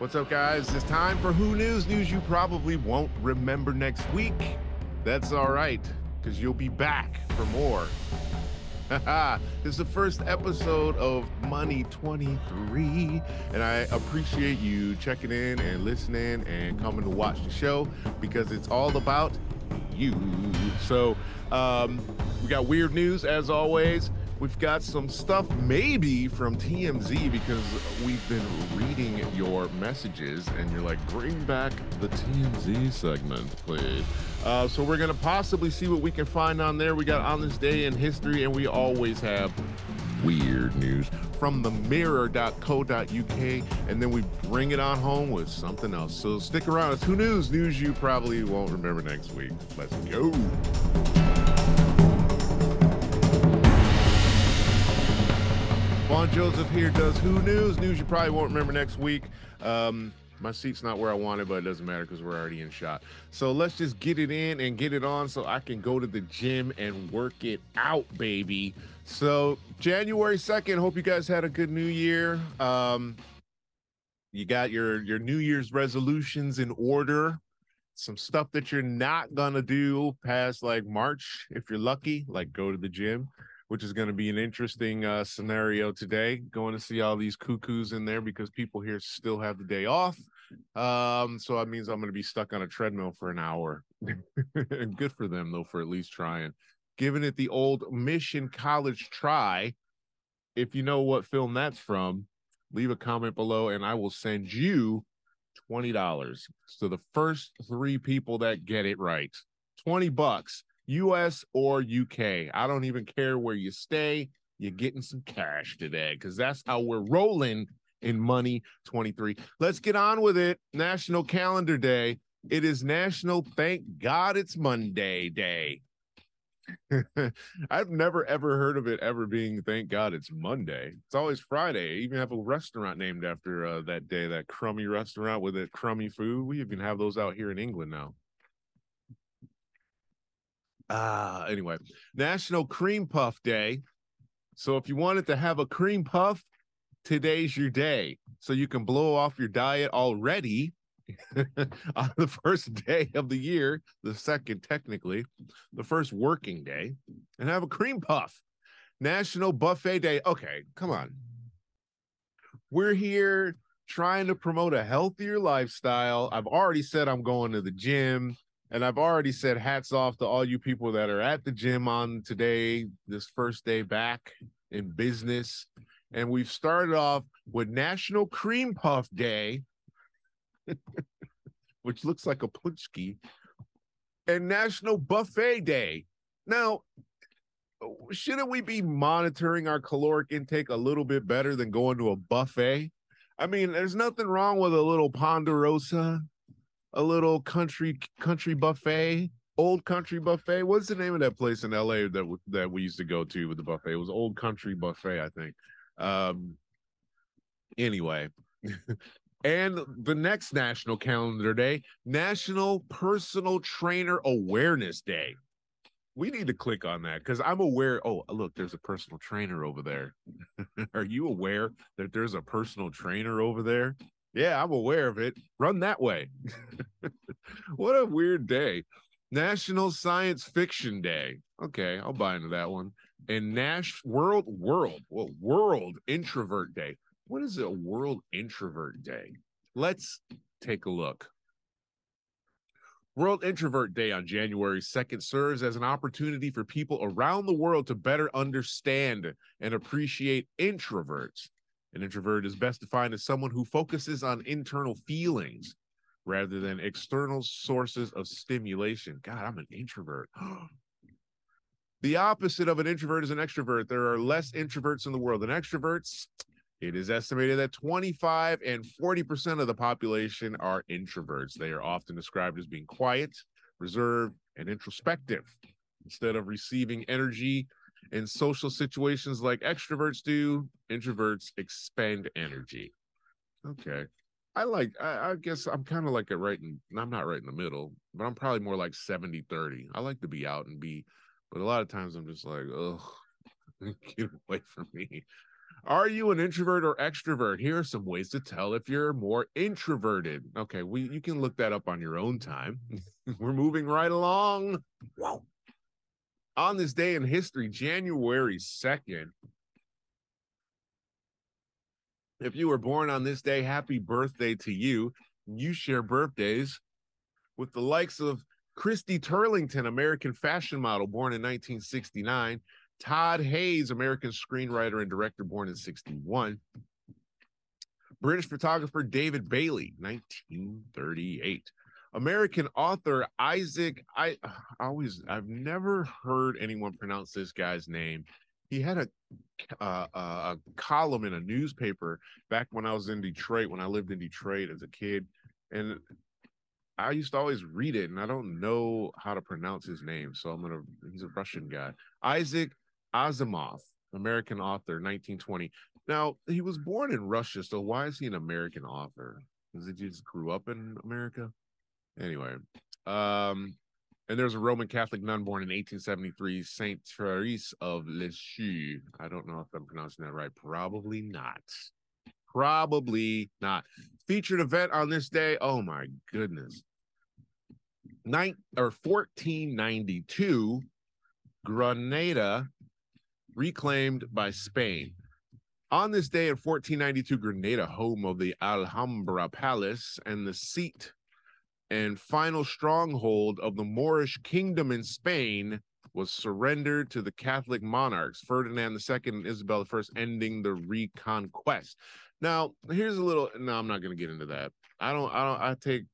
What's up, guys? It's time for Who News News you probably won't remember next week. That's all right, because you'll be back for more. Is the first episode of Money 23, and I appreciate you checking in and listening and coming to watch the show because it's all about you. So, um, we got weird news as always. We've got some stuff maybe from TMZ because we've been reading your messages and you're like, bring back the TMZ segment, please. Uh, so we're going to possibly see what we can find on there. We got on this day in history, and we always have weird news from the mirror.co.uk and then we bring it on home with something else so stick around it's who news news you probably won't remember next week let's go Vaughn Joseph here does Who News. News you probably won't remember next week. Um, my seat's not where I wanted, but it doesn't matter because we're already in shot. So let's just get it in and get it on so I can go to the gym and work it out, baby. So January 2nd, hope you guys had a good new year. Um, you got your your New Year's resolutions in order. Some stuff that you're not gonna do past like March, if you're lucky, like go to the gym which is going to be an interesting uh, scenario today. Going to see all these cuckoos in there because people here still have the day off. Um, so that means I'm going to be stuck on a treadmill for an hour. Good for them though, for at least trying. Giving it the old Mission College try. If you know what film that's from, leave a comment below and I will send you $20. So the first three people that get it right, 20 bucks US or UK. I don't even care where you stay. You're getting some cash today because that's how we're rolling in money 23. Let's get on with it. National Calendar Day. It is National Thank God It's Monday Day. I've never ever heard of it ever being thank God it's Monday. It's always Friday. I even have a restaurant named after uh, that day, that crummy restaurant with that crummy food. We even have those out here in England now. Ah, anyway, National Cream Puff Day. So if you wanted to have a cream puff, today's your day. So you can blow off your diet already on the first day of the year, the second technically, the first working day, and have a cream puff. National Buffet Day. Okay, come on. We're here trying to promote a healthier lifestyle. I've already said I'm going to the gym. And I've already said hats off to all you people that are at the gym on today, this first day back in business. And we've started off with National Cream Puff Day, which looks like a punchki, and National Buffet Day. Now, shouldn't we be monitoring our caloric intake a little bit better than going to a buffet? I mean, there's nothing wrong with a little Ponderosa a little country country buffet, old country buffet. What's the name of that place in LA that that we used to go to with the buffet? It was Old Country Buffet, I think. Um anyway. and the next national calendar day, National Personal Trainer Awareness Day. We need to click on that because I'm aware. Oh, look, there's a personal trainer over there. Are you aware that there's a personal trainer over there? Yeah, I'm aware of it. Run that way. what a weird day. National Science Fiction Day. Okay, I'll buy into that one. And Nash World World well, World Introvert Day. What is a World Introvert Day? Let's take a look. World Introvert Day on January 2nd serves as an opportunity for people around the world to better understand and appreciate introverts an introvert is best defined as someone who focuses on internal feelings rather than external sources of stimulation. God, I'm an introvert. the opposite of an introvert is an extrovert. There are less introverts in the world than extroverts. It is estimated that 25 and 40% of the population are introverts. They are often described as being quiet, reserved, and introspective. Instead of receiving energy in social situations like extroverts do, introverts expend energy. Okay. I like, I, I guess I'm kind of like a right in, I'm not right in the middle, but I'm probably more like 70 30. I like to be out and be, but a lot of times I'm just like, oh, get away from me. Are you an introvert or extrovert? Here are some ways to tell if you're more introverted. Okay, we you can look that up on your own time. We're moving right along. On this day in history, January 2nd, if you were born on this day, happy birthday to you. You share birthdays with the likes of Christy Turlington, American fashion model, born in 1969. Todd Haynes, American screenwriter and director, born in 61. British photographer David Bailey, 1938. American author Isaac. I, I always, I've never heard anyone pronounce this guy's name. He had a uh, a column in a newspaper back when I was in Detroit, when I lived in Detroit as a kid, and I used to always read it, and I don't know how to pronounce his name, so I'm gonna. He's a Russian guy, Isaac Asimov, American author, 1920. Now he was born in Russia, so why is he an American author? Because he just grew up in America. Anyway, um, and there's a Roman Catholic nun born in 1873, Saint Therese of Lisieux. I don't know if I'm pronouncing that right. Probably not. Probably not. Featured event on this day. Oh my goodness. Nine or 1492, Granada reclaimed by Spain. On this day in 1492, Granada, home of the Alhambra Palace and the seat and final stronghold of the Moorish kingdom in Spain was surrendered to the Catholic monarchs, Ferdinand II and Isabel I, ending the reconquest. Now, here's a little. No, I'm not going to get into that. I don't. I don't. I take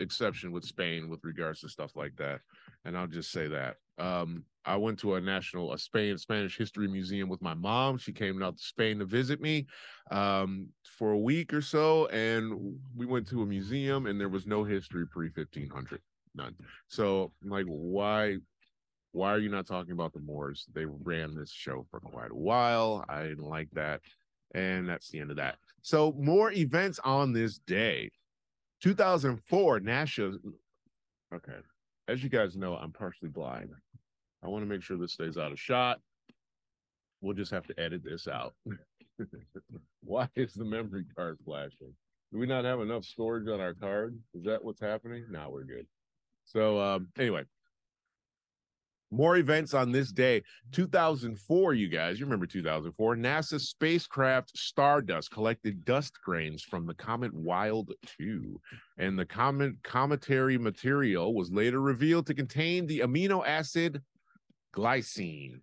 exception with Spain with regards to stuff like that, and I'll just say that. Um, I went to a national a Spain Spanish history museum with my mom. She came out to Spain to visit me um, for a week or so, and we went to a museum, and there was no history pre fifteen hundred, none. So I'm like, why? Why are you not talking about the Moors? They ran this show for quite a while. I didn't like that, and that's the end of that. So more events on this day. 2004 NASA. Okay, as you guys know, I'm partially blind. I want to make sure this stays out of shot. We'll just have to edit this out. Why is the memory card flashing? Do we not have enough storage on our card? Is that what's happening? No, we're good. So um, anyway, more events on this day. 2004, you guys, you remember 2004? NASA spacecraft Stardust collected dust grains from the comet Wild 2, and the comet cometary material was later revealed to contain the amino acid glycine,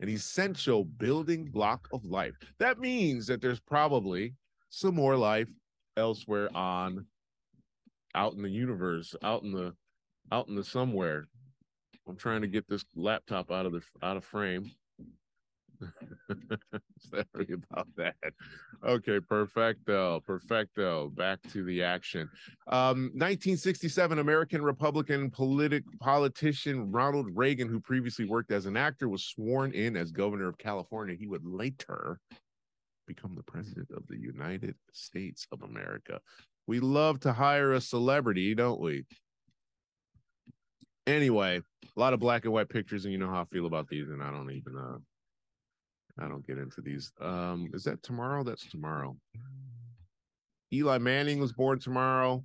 an essential building block of life. That means that there's probably some more life elsewhere on out in the universe, out in the out in the somewhere. I'm trying to get this laptop out of the out of frame. Sorry about that. Okay, perfecto, perfecto. Back to the action. Um, 1967, American Republican politic politician Ronald Reagan, who previously worked as an actor, was sworn in as governor of California. He would later become the president of the United States of America. We love to hire a celebrity, don't we? Anyway, a lot of black and white pictures, and you know how I feel about these, and I don't even uh I don't get into these. Um, is that tomorrow? That's tomorrow. Eli Manning was born tomorrow.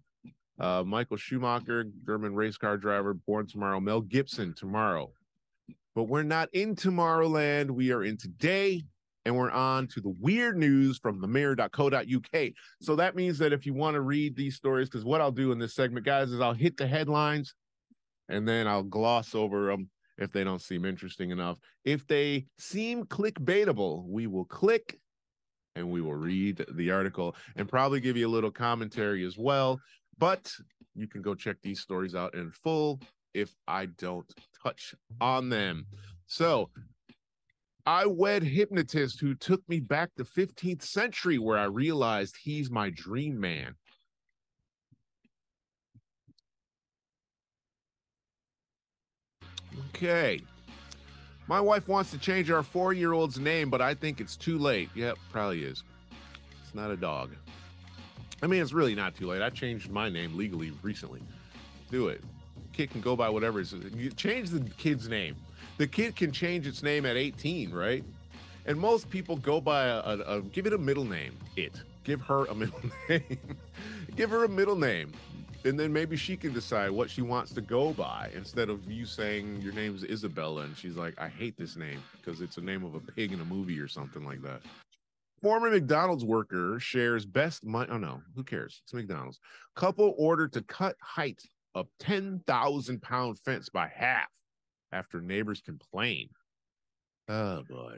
Uh, Michael Schumacher, German race car driver, born tomorrow. Mel Gibson tomorrow. But we're not in Tomorrowland. We are in today, and we're on to the weird news from themirror.co.uk. So that means that if you want to read these stories, because what I'll do in this segment, guys, is I'll hit the headlines and then I'll gloss over them if they don't seem interesting enough. If they seem clickbaitable, we will click and we will read the article and probably give you a little commentary as well. But you can go check these stories out in full if I don't touch on them. So, I wed hypnotist who took me back to 15th century where I realized he's my dream man. Okay. My wife wants to change our four year old's name, but I think it's too late. Yep, probably is. It's not a dog. I mean, it's really not too late. I changed my name legally recently. Do it. Kid can go by whatever. You change the kid's name. The kid can change its name at 18, right? And most people go by a, a, a give it a middle name. It. Give her a middle name. give her a middle name. And then maybe she can decide what she wants to go by instead of you saying your name's Isabella and she's like, I hate this name because it's a name of a pig in a movie or something like that. Former McDonald's worker shares best money. Oh no, who cares? It's McDonald's. Couple ordered to cut height of 10,000 pound fence by half after neighbors complain. Oh boy.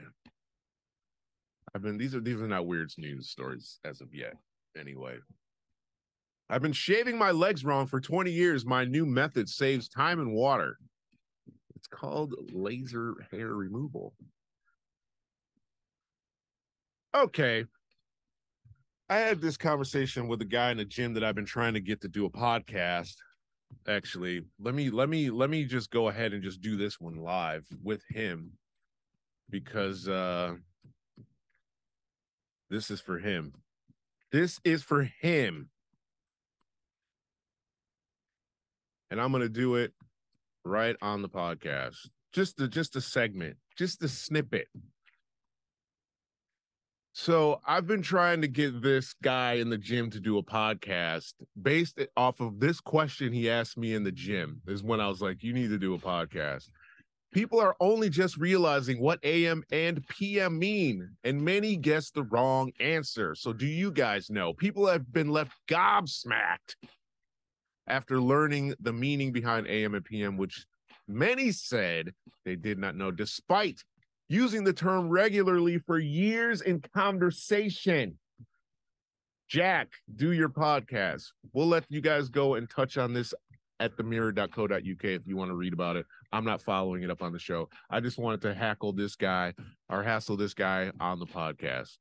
I've been these are these are not weird news stories as of yet. Anyway. I've been shaving my legs wrong for 20 years. My new method saves time and water. It's called laser hair removal. Okay. I had this conversation with a guy in the gym that I've been trying to get to do a podcast. Actually, let me let me let me just go ahead and just do this one live with him because uh this is for him. This is for him. And I'm going to do it right on the podcast. Just the just a segment, just a snippet. So I've been trying to get this guy in the gym to do a podcast based off of this question he asked me in the gym. Is when I was like, "You need to do a podcast." People are only just realizing what AM and PM mean, and many guess the wrong answer. So, do you guys know? People have been left gobsmacked after learning the meaning behind AM and PM, which many said they did not know, despite using the term regularly for years in conversation. Jack, do your podcast. We'll let you guys go and touch on this at themirror.co.uk if you want to read about it. I'm not following it up on the show. I just wanted to hackle this guy or hassle this guy on the podcast.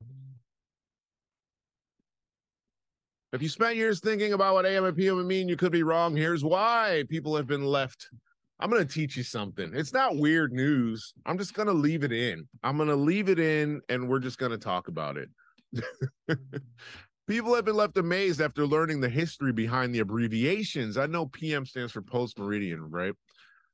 If you spent years thinking about what AM and PM mean, you could be wrong. Here's why people have been left. I'm going to teach you something. It's not weird news. I'm just going to leave it in. I'm going to leave it in and we're just going to talk about it. People have been left amazed after learning the history behind the abbreviations. I know PM stands for post meridian, right?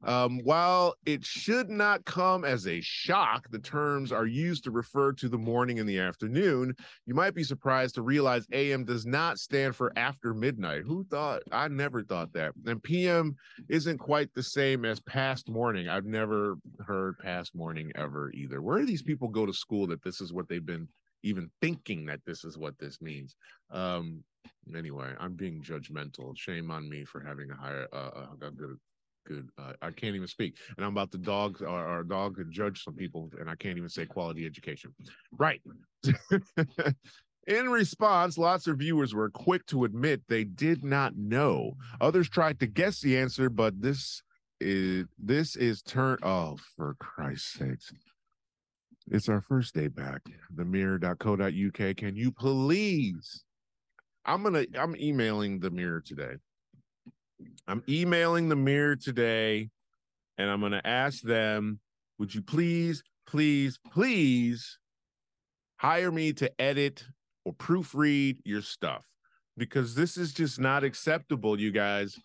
Um, while it should not come as a shock, the terms are used to refer to the morning and the afternoon. You might be surprised to realize AM does not stand for after midnight. Who thought? I never thought that. And PM isn't quite the same as past morning. I've never heard past morning ever either. Where do these people go to school that this is what they've been even thinking that this is what this means? Um, anyway, I'm being judgmental. Shame on me for having a higher, uh, a good good. Uh, I can't even speak, and I'm about to dog our, or dog and judge some people, and I can't even say quality education. Right. In response, lots of viewers were quick to admit they did not know. Others tried to guess the answer, but this is this is turn. Oh, for Christ's sakes! It's our first day back. The mirror.co.uk. Can you please? I'm gonna. I'm emailing the mirror today. I'm emailing the mirror today and I'm going to ask them, would you please, please, please hire me to edit or proofread your stuff? Because this is just not acceptable, you guys.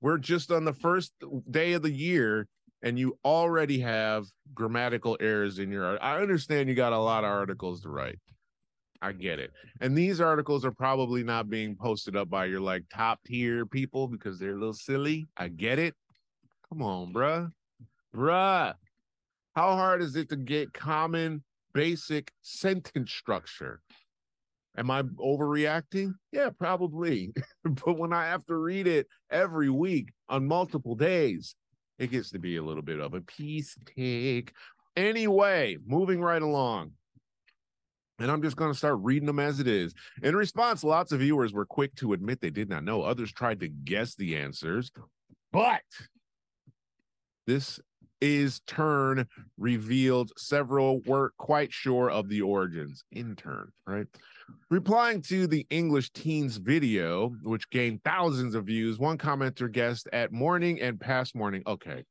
We're just on the first day of the year and you already have grammatical errors in your. I understand you got a lot of articles to write. I get it. And these articles are probably not being posted up by your like top tier people because they're a little silly. I get it. Come on, bruh. Bruh. How hard is it to get common basic sentence structure? Am I overreacting? Yeah, probably. but when I have to read it every week on multiple days, it gets to be a little bit of a piece take. Anyway, moving right along and I'm just going to start reading them as it is. In response, lots of viewers were quick to admit they did not know. Others tried to guess the answers. But this is turn revealed several were quite sure of the origins in turn right replying to the english teens video which gained thousands of views one commenter guessed at morning and past morning okay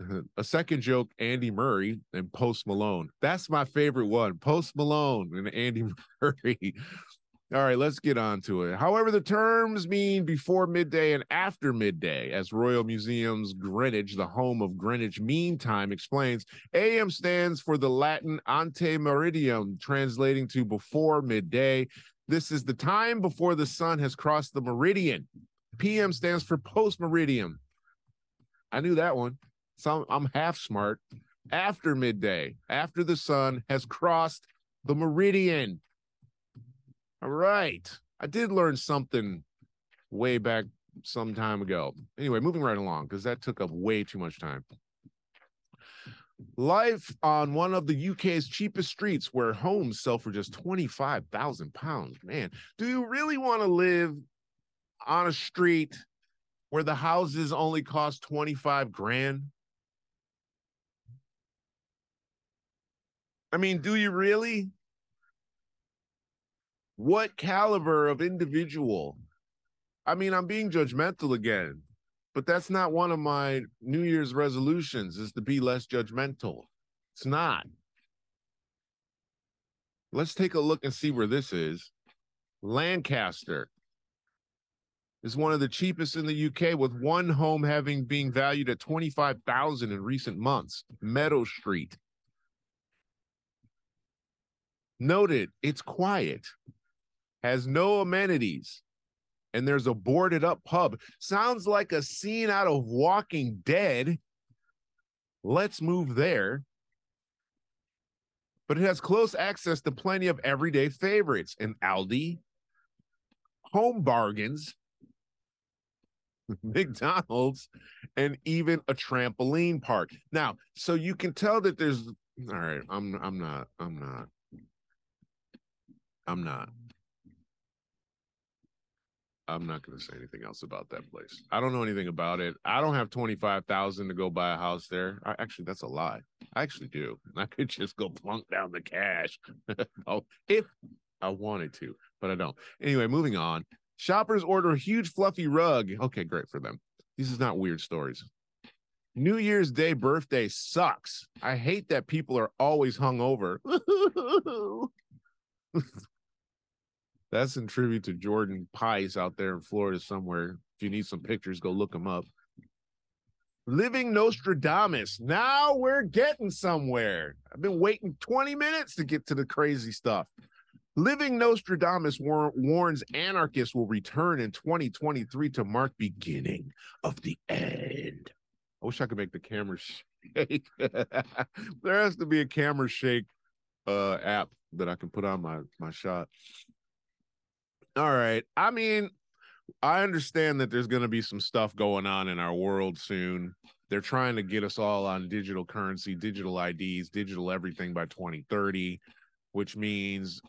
Uh-huh. a second joke, Andy Murray and Post Malone. That's my favorite one. Post Malone and Andy Murray. All right, let's get on to it. However, the terms mean before midday and after midday, as Royal Museums Greenwich, the home of Greenwich Mean Time, explains. AM stands for the Latin ante meridiem, translating to before midday. This is the time before the sun has crossed the meridian. PM stands for post meridiem. I knew that one. So I'm half smart. After midday, after the sun has crossed the meridian. All right. I did learn something way back some time ago. Anyway, moving right along because that took up way too much time. Life on one of the UK's cheapest streets where homes sell for just 25,000 pounds. Man, do you really want to live on a street where the houses only cost 25 grand? I mean, do you really? what caliber of individual? I mean i'm being judgmental again but that's not one of my new year's resolutions is to be less judgmental. It's not. Let's take a look and see where this is. Lancaster is one of the cheapest in the uk with one home having being valued at 25000 in recent months meadow street noted it's quiet has no amenities, and there's a boarded up pub. Sounds like a scene out of Walking Dead. Let's move there. But it has close access to plenty of everyday favorites an Aldi, home bargains, McDonald's, and even a trampoline park. Now, so you can tell that there's all right, I'm I'm not, I'm not, I'm not. I'm not going to say anything else about that place. I don't know anything about it. I don't have 25,000 to go buy a house there. I, actually, that's a lie. I actually do. I could just go plunk down the cash oh, if I wanted to, but I don't. Anyway, moving on. Shoppers order a huge fluffy rug. Okay, great for them. This is not weird stories. New Year's Day birthday sucks. I hate that people are always hungover. That's in tribute to Jordan Pice out there in Florida somewhere. If you need some pictures, go look him up. Living Nostradamus. Now we're getting somewhere. I've been waiting 20 minutes to get to the crazy stuff. Living Nostradamus war- warns anarchists will return in 2023 to mark beginning of the end. I wish I could make the camera shake. there has to be a camera shake uh, app that I can put on my my shot. All right. I mean, I understand that there's going to be some stuff going on in our world soon. They're trying to get us all on digital currency, digital IDs, digital everything by 2030, which means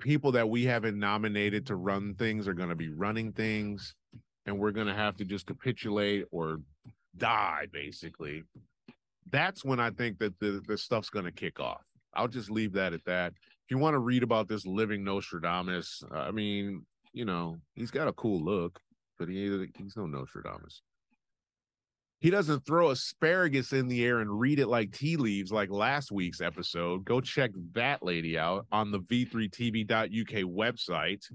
people that we haven't nominated to run things are going to be running things and we're going to have to just capitulate or die basically. That's when I think that the, the stuff's going to kick off. I'll just leave that at that if you want to read about this living Nostradamus, uh, I mean, you know, he's got a cool look, but he he's no Nostradamus. He doesn't throw asparagus in the air and read it like tea leaves like last week's episode. Go check that lady out on the v3tv.uk website.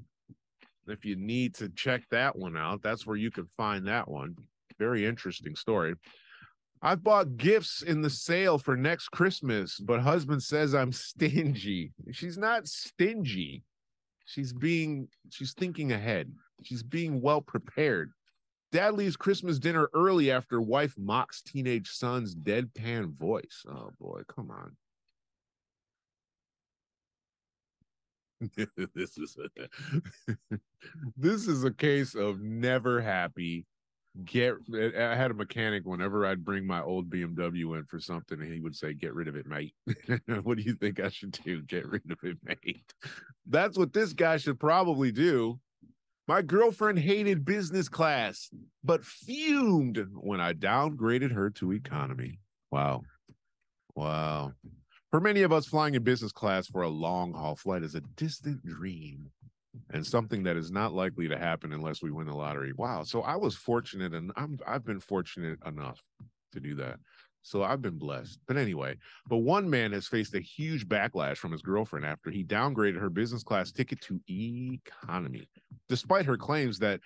If you need to check that one out, that's where you can find that one. Very interesting story. I've bought gifts in the sale for next Christmas, but husband says I'm stingy. She's not stingy. She's being, she's thinking ahead. She's being well prepared. Dad leaves Christmas dinner early after wife mocks teenage son's deadpan voice. Oh boy, come on. this is a, this is a case of never happy get eh, eh, i had a mechanic whenever i'd bring my old bmw in for something and he would say get rid of it mate. What do you think i should do? Get rid of it mate? That's what this guy should probably do. My girlfriend hated business class but fumed when i downgraded her to economy. Wow. Wow. For many of us flying in business class for a long haul flight is a distant dream and something that is not likely to happen unless we win the lottery. Wow. So I was fortunate and I'm I've been fortunate enough to do that. So I've been blessed. But anyway, but one man has faced a huge backlash from his girlfriend after he downgraded her business class ticket to economy, despite her claims that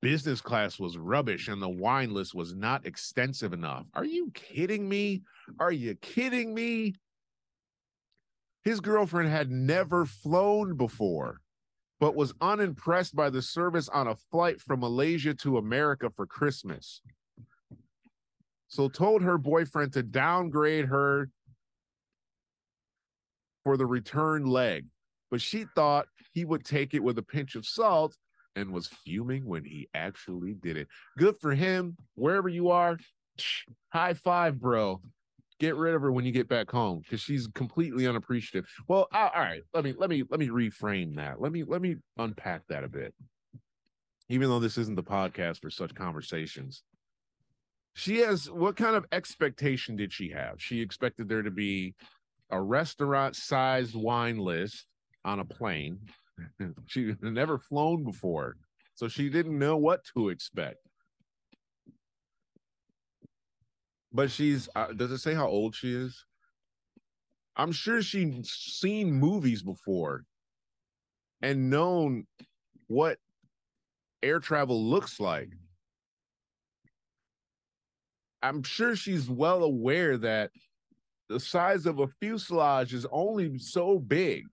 business class was rubbish and the wine list was not extensive enough. Are you kidding me? Are you kidding me? His girlfriend had never flown before, but was unimpressed by the service on a flight from Malaysia to America for Christmas. So told her boyfriend to downgrade her for the return leg, but she thought he would take it with a pinch of salt and was fuming when he actually did it. Good for him. Wherever you are, high five, bro get rid of her when you get back home because she's completely unappreciative. Well, all right, let me let me let me reframe that. Let me let me unpack that a bit. Even though this isn't the podcast for such conversations, she has what kind of expectation did she have? She expected there to be a restaurant sized wine list on a plane. she had never flown before, so she didn't know what to expect. But she's uh, does it say how old she is? I'm sure she's seen movies before and known what air travel looks like. I'm sure she's well aware that the size of a fuselage is only so big.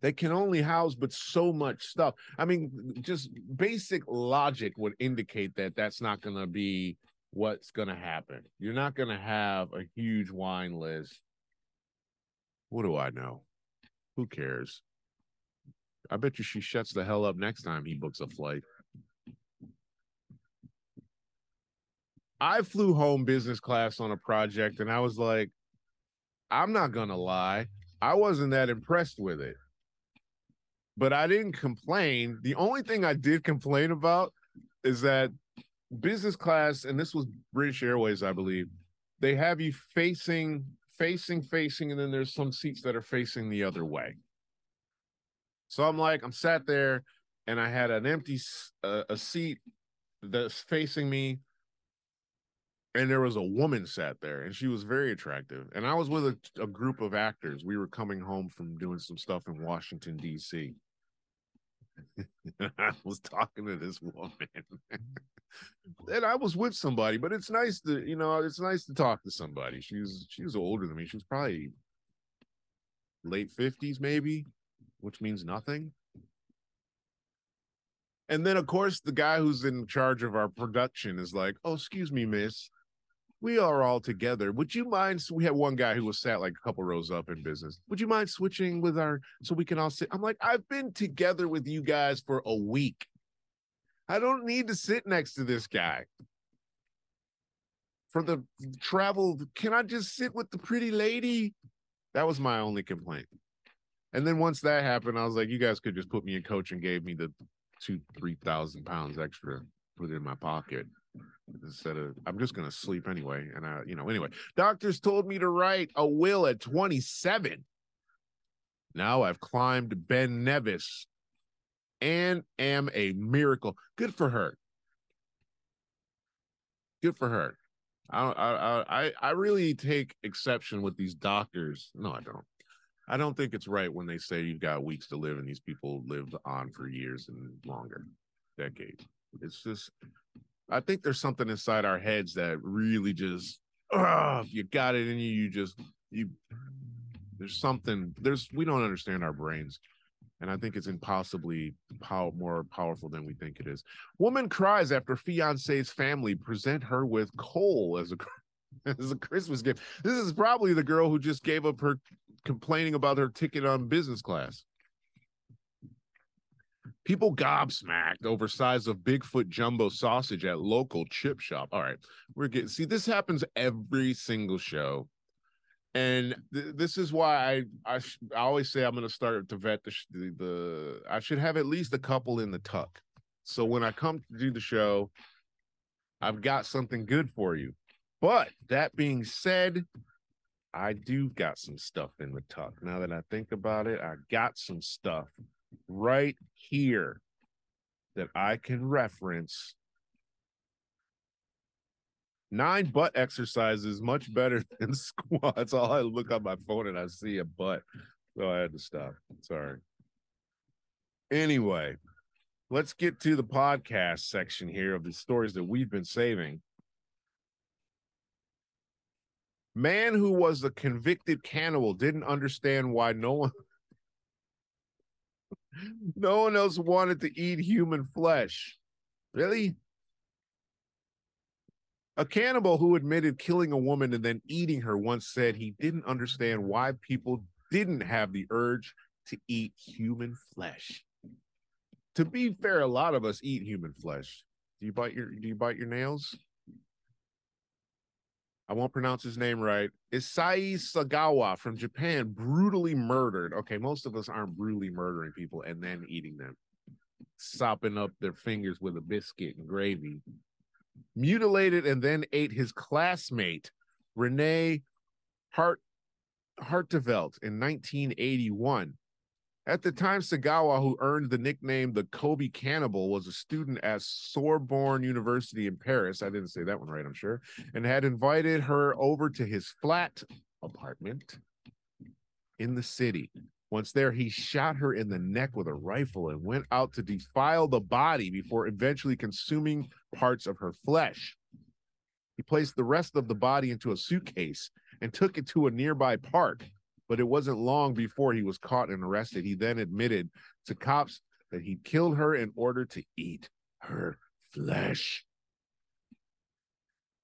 They can only house but so much stuff. I mean, just basic logic would indicate that that's not going to be what's going to happen. You're not going to have a huge wine list. What do I know? Who cares? I bet you she shuts the hell up next time he books a flight. I flew home business class on a project and I was like, I'm not going to lie. I wasn't that impressed with it. But I didn't complain. The only thing I did complain about is that business class, and this was British Airways, I believe, they have you facing, facing, facing, and then there's some seats that are facing the other way. So I'm like, I'm sat there, and I had an empty uh, a seat that's facing me, and there was a woman sat there, and she was very attractive. And I was with a, a group of actors. We were coming home from doing some stuff in Washington D.C. I was talking to this woman. and I was with somebody, but it's nice to, you know, it's nice to talk to somebody. She's was she was older than me. She was probably late 50s, maybe, which means nothing. And then of course the guy who's in charge of our production is like, Oh, excuse me, miss we are all together. Would you mind? We had one guy who was sat like a couple rows up in business. Would you mind switching with our so we can all sit? I'm like, I've been together with you guys for a week. I don't need to sit next to this guy. For the travel, can I just sit with the pretty lady? That was my only complaint. And then once that happened, I was like, you guys could just put me in coach and gave me the two, three thousand pounds extra, put it in my pocket instead of I'm just gonna sleep anyway. And I, you know, anyway, doctors told me to write a will at 27. Now I've climbed Ben Nevis and am a miracle. Good for her. Good for her. I I I I really take exception with these doctors. No, I don't. I don't think it's right when they say you've got weeks to live and these people lived on for years and longer, decades. It's just I think there's something inside our heads that really just, uh, you got it in you, you just, you, there's something, there's, we don't understand our brains. And I think it's impossibly pow- more powerful than we think it is. Woman cries after fiance's family present her with coal as a as a Christmas gift. This is probably the girl who just gave up her complaining about her ticket on business class. People gobsmacked over size of Bigfoot jumbo sausage at local chip shop. All right, we're getting see this happens every single show, and th- this is why I I, sh- I always say I'm going to start to vet the, sh- the the I should have at least a couple in the tuck. So when I come to do the show, I've got something good for you. But that being said, I do got some stuff in the tuck. Now that I think about it, I got some stuff right here that I can reference Nine butt exercises, much better than squats. All I look on my phone and I see a butt. So I had to stop. Sorry. Anyway, let's get to the podcast section here of the stories that we've been saving. Man who was a convicted cannibal didn't understand why no one no one else wanted to eat human flesh. Really? A cannibal who admitted killing a woman and then eating her once said he didn't understand why people didn't have the urge to eat human flesh. To be fair, a lot of us eat human flesh. Do you bite your do you bite your nails? I won't pronounce his name right. Issei Sagawa from Japan brutally murdered. Okay, most of us aren't brutally murdering people and then eating them, sopping up their fingers with a biscuit and gravy. Mutilated and then ate his classmate, Renee Hart Hartevelt in 1981. At the time, Sagawa, who earned the nickname the Kobe Cannibal, was a student at Sorbonne University in Paris. I didn't say that one right, I'm sure, and had invited her over to his flat apartment in the city. Once there, he shot her in the neck with a rifle and went out to defile the body before eventually consuming parts of her flesh. He placed the rest of the body into a suitcase and took it to a nearby park but it wasn't long before he was caught and arrested. He then admitted to cops that he killed her in order to eat her flesh.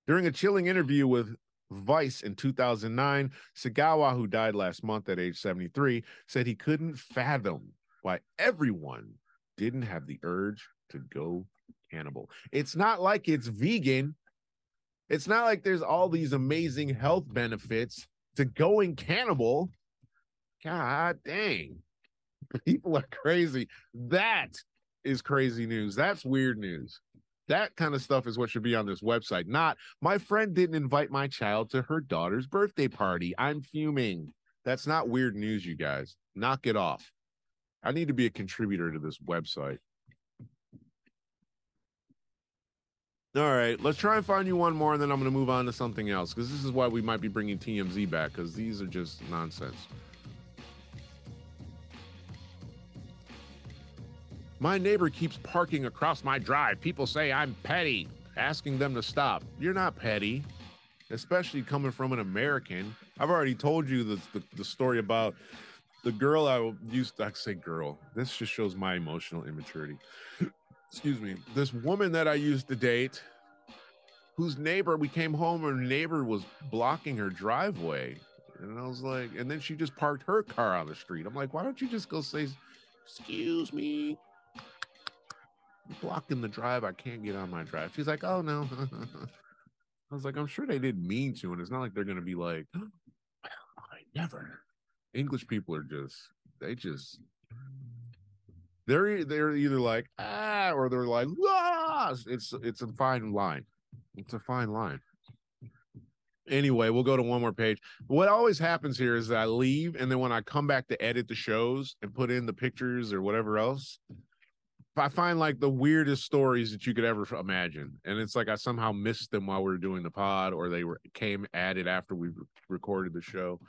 During a chilling interview with Vice in 2009, Sagawa, who died last month at age 73, said he couldn't fathom why everyone didn't have the urge to go cannibal. It's not like it's vegan. It's not like there's all these amazing health benefits to going cannibal. God dang. People are crazy. That is crazy news. That's weird news. That kind of stuff is what should be on this website. Not my friend didn't invite my child to her daughter's birthday party. I'm fuming. That's not weird news, you guys. Knock it off. I need to be a contributor to this website. All right, let's try and find you one more, and then I'm going to move on to something else because this is why we might be bringing TMZ back because these are just nonsense. My neighbor keeps parking across my drive. People say I'm petty, asking them to stop. You're not petty, especially coming from an American. I've already told you the, the, the story about the girl I used to I say girl. This just shows my emotional immaturity excuse me, this woman that I used to date, whose neighbor, we came home, her neighbor was blocking her driveway. And I was like, and then she just parked her car on the street. I'm like, why don't you just go say, excuse me? blocking the drive. I can't get on my drive. She's like, oh no. I was like, I'm sure they didn't mean to. And it's not like they're going to be like, oh, I never. English people are just, they just they're they're either like ah or they're like ah. It's it's a fine line. It's a fine line. Anyway, we'll go to one more page. What always happens here is that I leave, and then when I come back to edit the shows and put in the pictures or whatever else, I find like the weirdest stories that you could ever imagine, and it's like I somehow missed them while we were doing the pod, or they were came added after we recorded the show.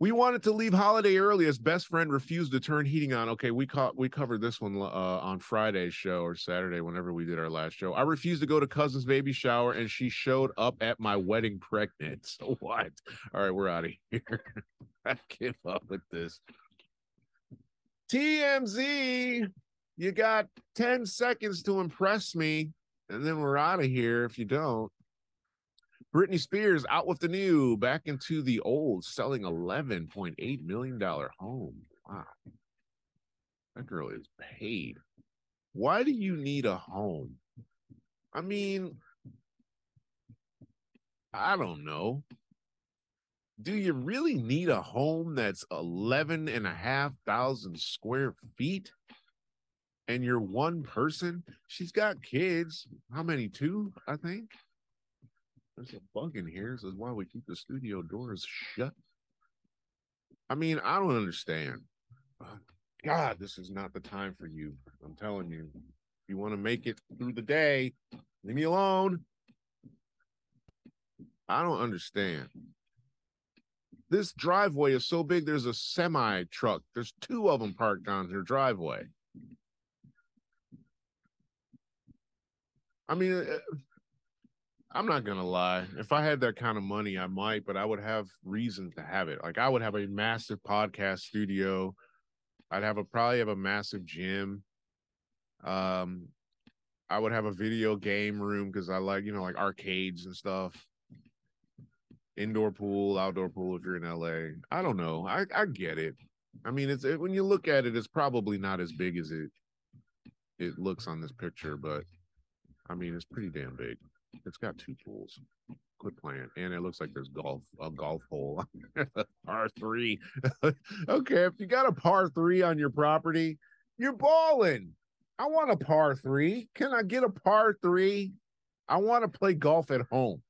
We wanted to leave holiday early as best friend refused to turn heating on. Okay, we caught we covered this one uh, on Friday's show or Saturday, whenever we did our last show. I refused to go to cousin's baby shower, and she showed up at my wedding pregnant. So what? All right, we're out of here. I give up with this. TMZ, you got 10 seconds to impress me, and then we're out of here if you don't. Britney Spears out with the new, back into the old, selling $11.8 million home. Wow. That girl is paid. Why do you need a home? I mean, I don't know. Do you really need a home that's 11 and a half thousand square feet? And you're one person? She's got kids. How many? Two, I think. There's a bug in here. This is why we keep the studio doors shut. I mean, I don't understand. God, this is not the time for you. I'm telling you. If you want to make it through the day, leave me alone. I don't understand. This driveway is so big, there's a semi truck. There's two of them parked on your driveway. I mean, uh, I'm not gonna lie. If I had that kind of money, I might, but I would have reason to have it. Like I would have a massive podcast studio. I'd have a probably have a massive gym. Um, I would have a video game room because I like you know like arcades and stuff. Indoor pool, outdoor pool. If you're in LA, I don't know. I I get it. I mean, it's it, when you look at it, it's probably not as big as it it looks on this picture, but I mean, it's pretty damn big. It's got two pools. Good plan. And it looks like there's golf, a golf hole. par three. okay, if you got a par three on your property, you're balling. I want a par three. Can I get a par three? I want to play golf at home.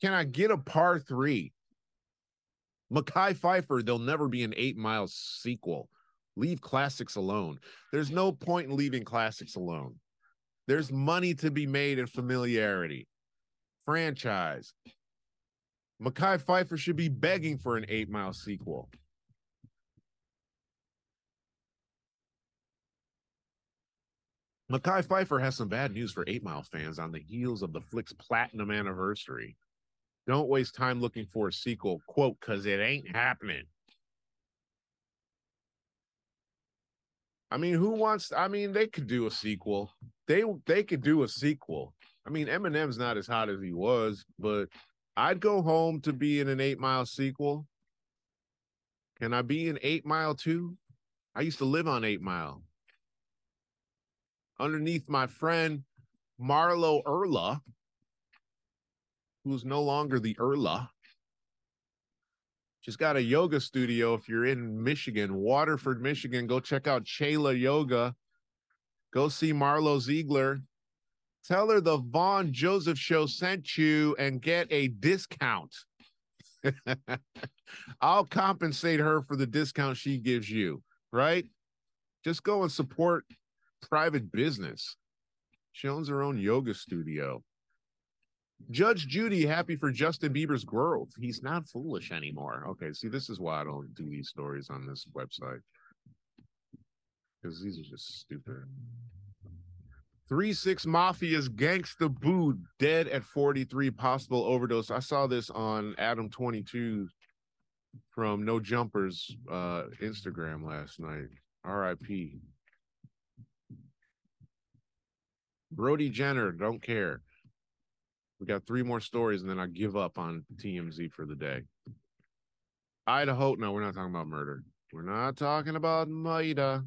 Can I get a par three? Mekhi Phifer, there'll never be an eight mile sequel. Leave classics alone. There's no point in leaving classics alone. There's money to be made in familiarity. Franchise. Mekhi Phifer should be begging for an eight mile sequel. Mekhi Phifer has some bad news for Eight Mile fans on the heels of the flick's platinum anniversary. Don't waste time looking for a sequel, quote, because it ain't happening. I mean, who wants? I mean, they could do a sequel. They they could do a sequel. I mean, Eminem's not as hot as he was, but I'd go home to be in an Eight Mile sequel. Can I be in Eight Mile too? I used to live on Eight Mile. Underneath my friend Marlo Erla, who's no longer the Erla. She's got a yoga studio. If you're in Michigan, Waterford, Michigan, go check out Chela Yoga. Go see Marlo Ziegler. Tell her the Vaughn Joseph show sent you and get a discount. I'll compensate her for the discount she gives you, right? Just go and support private business. She owns her own yoga studio. Judge Judy happy for Justin Bieber's growth. He's not foolish anymore. Okay, see, this is why I don't do these stories on this website because these are just stupid. Three Six Mafia's Gangsta Boo dead at 43, possible overdose. I saw this on Adam 22 from No Jumpers uh Instagram last night. R.I.P. Brody Jenner, don't care. We got three more stories, and then I give up on TMZ for the day. Idaho. No, we're not talking about murder. We're not talking about Maida.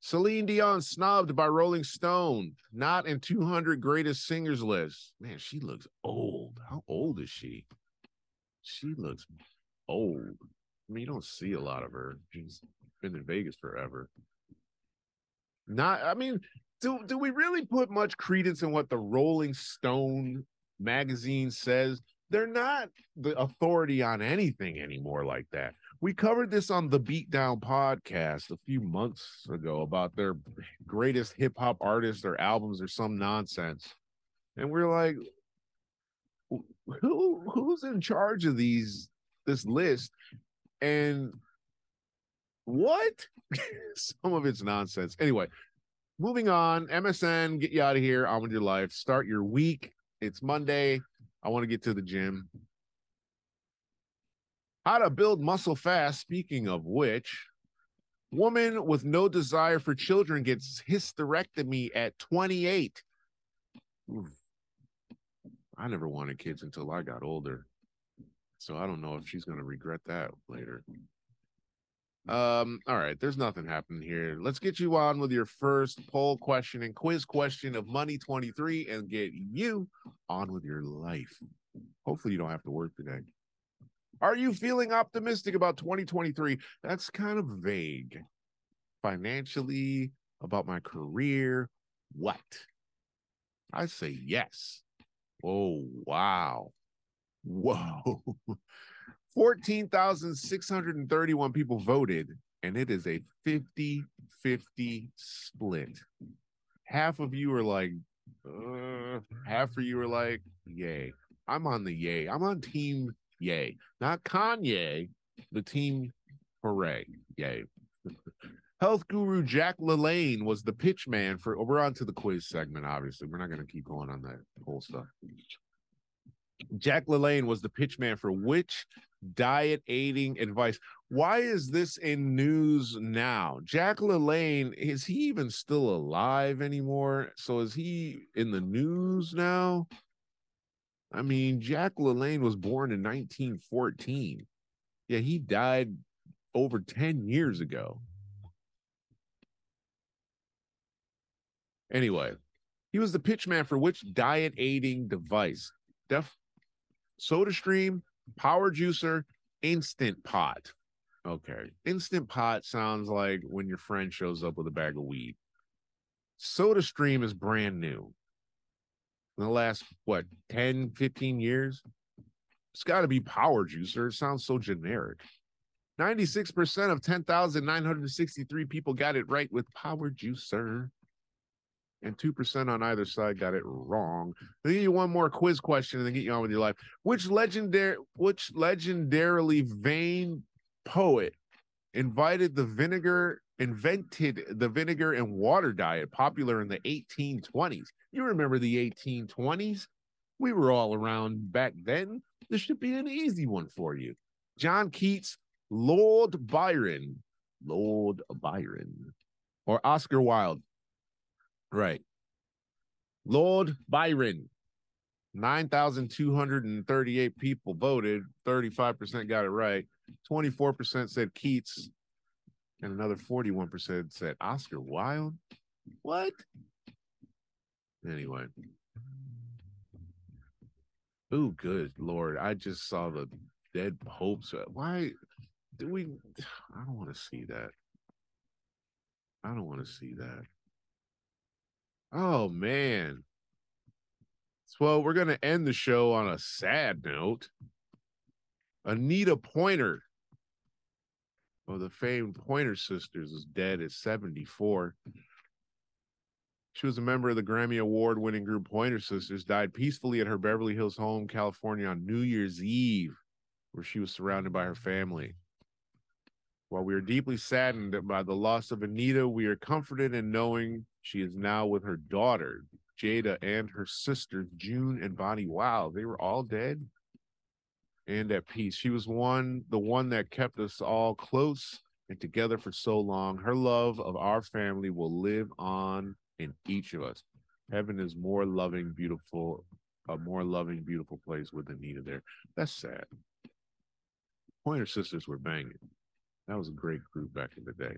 Celine Dion snubbed by Rolling Stone, not in 200 greatest singers list. Man, she looks old. How old is she? She looks old. I mean, you don't see a lot of her. She's been in Vegas forever. Not, I mean, do do we really put much credence in what the Rolling Stone magazine says they're not the authority on anything anymore like that. We covered this on the Beatdown podcast a few months ago about their greatest hip hop artists or albums or some nonsense. And we're like, who who's in charge of these this list? And what? some of it's nonsense. Anyway, moving on. MSN, get you out of here. On with your life. Start your week it's Monday. I want to get to the gym. How to build muscle fast. Speaking of which, woman with no desire for children gets hysterectomy at 28. Oof. I never wanted kids until I got older. So I don't know if she's going to regret that later. Um, all right, there's nothing happening here. Let's get you on with your first poll question and quiz question of Money 23 and get you on with your life. Hopefully, you don't have to work today. Are you feeling optimistic about 2023? That's kind of vague. Financially, about my career, what? I say yes. Oh, wow. Whoa. 14,631 people voted, and it is a 50 50 split. Half of you are like, uh, half of you are like, yay. I'm on the yay. I'm on team yay, not Kanye, the team hooray, yay. Health guru Jack LaLanne was the pitch man for. We're on to the quiz segment. Obviously, we're not going to keep going on that whole stuff. Jack LaLanne was the pitch man for which diet aiding advice? Why is this in news now? Jack LaLanne is he even still alive anymore? So is he in the news now? I mean, Jack LaLanne was born in 1914. Yeah, he died over 10 years ago. Anyway, he was the pitch man for which diet aiding device? Def Soda Stream, Power Juicer, Instant Pot. Okay. Instant Pot sounds like when your friend shows up with a bag of weed. Soda Stream is brand new. In the last, what, 10, 15 years? It's got to be Power Juicer. It sounds so generic. 96% of 10,963 people got it right with Power Juicer and 2% on either side got it wrong. Give you one more quiz question and then get you on with your life. Which legendary which legendarily vain poet invited the vinegar invented the vinegar and water diet popular in the 1820s? You remember the 1820s? We were all around back then. This should be an easy one for you. John Keats, Lord Byron, Lord Byron, or Oscar Wilde. Right. Lord Byron, 9,238 people voted. 35% got it right. 24% said Keats. And another 41% said Oscar Wilde. What? Anyway. Oh, good Lord. I just saw the dead popes. Why do we? I don't want to see that. I don't want to see that. Oh man. Well, we're going to end the show on a sad note. Anita Pointer of the famed Pointer Sisters is dead at 74. She was a member of the Grammy Award winning group Pointer Sisters, died peacefully at her Beverly Hills home, California on New Year's Eve, where she was surrounded by her family. While we are deeply saddened by the loss of Anita, we are comforted in knowing she is now with her daughter, Jada, and her sisters, June and Bonnie. Wow, they were all dead and at peace. She was one, the one that kept us all close and together for so long. Her love of our family will live on in each of us. Heaven is more loving, beautiful, a more loving, beautiful place with Anita there. That's sad. Pointer Sisters were banging. That was a great group back in the day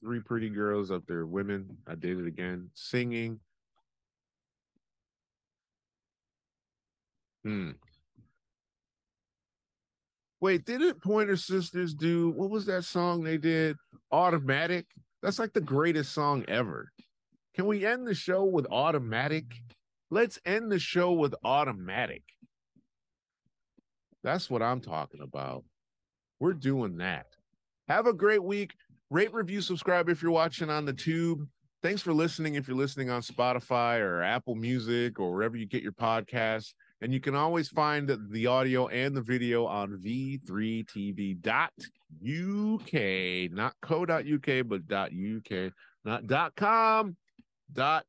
three pretty girls up there, women. I did it again, singing. Hmm. Wait, didn't Pointer Sisters do what was that song they did? Automatic. That's like the greatest song ever. Can we end the show with Automatic? Let's end the show with Automatic. That's what I'm talking about. We're doing that. Have a great week rate, review, subscribe if you're watching on the tube. Thanks for listening if you're listening on Spotify or Apple Music or wherever you get your podcasts. And you can always find the audio and the video on v3tv.uk, not co.uk, but .uk, not .com, .uk.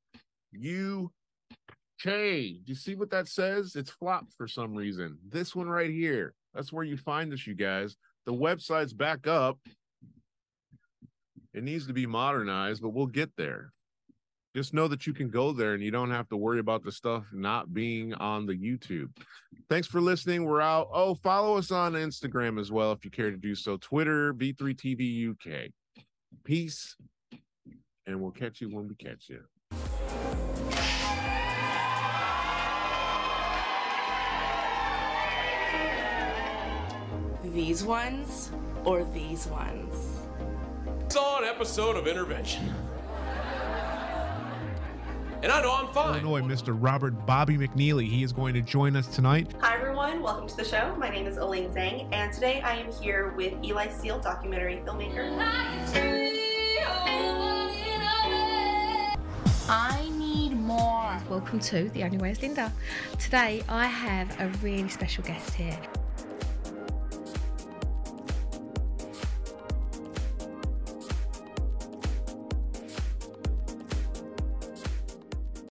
Do you see what that says? It's flopped for some reason. This one right here, that's where you find us, you guys. The website's back up it needs to be modernized, but we'll get there. Just know that you can go there and you don't have to worry about the stuff not being on the YouTube. Thanks for listening. We're out. Oh, follow us on Instagram as well if you care to do so. Twitter, V3TV UK. Peace, and we'll catch you when we catch you. These ones or these ones? saw an episode of Intervention. And I know I'm fine. Illinois, Mr. Robert Bobby McNeely. He is going to join us tonight. Hi, everyone. Welcome to the show. My name is Elaine Zhang, and today I am here with Eli Seal, documentary filmmaker. I need more welcome to The Only Way is Linda. Today I have a really special guest here.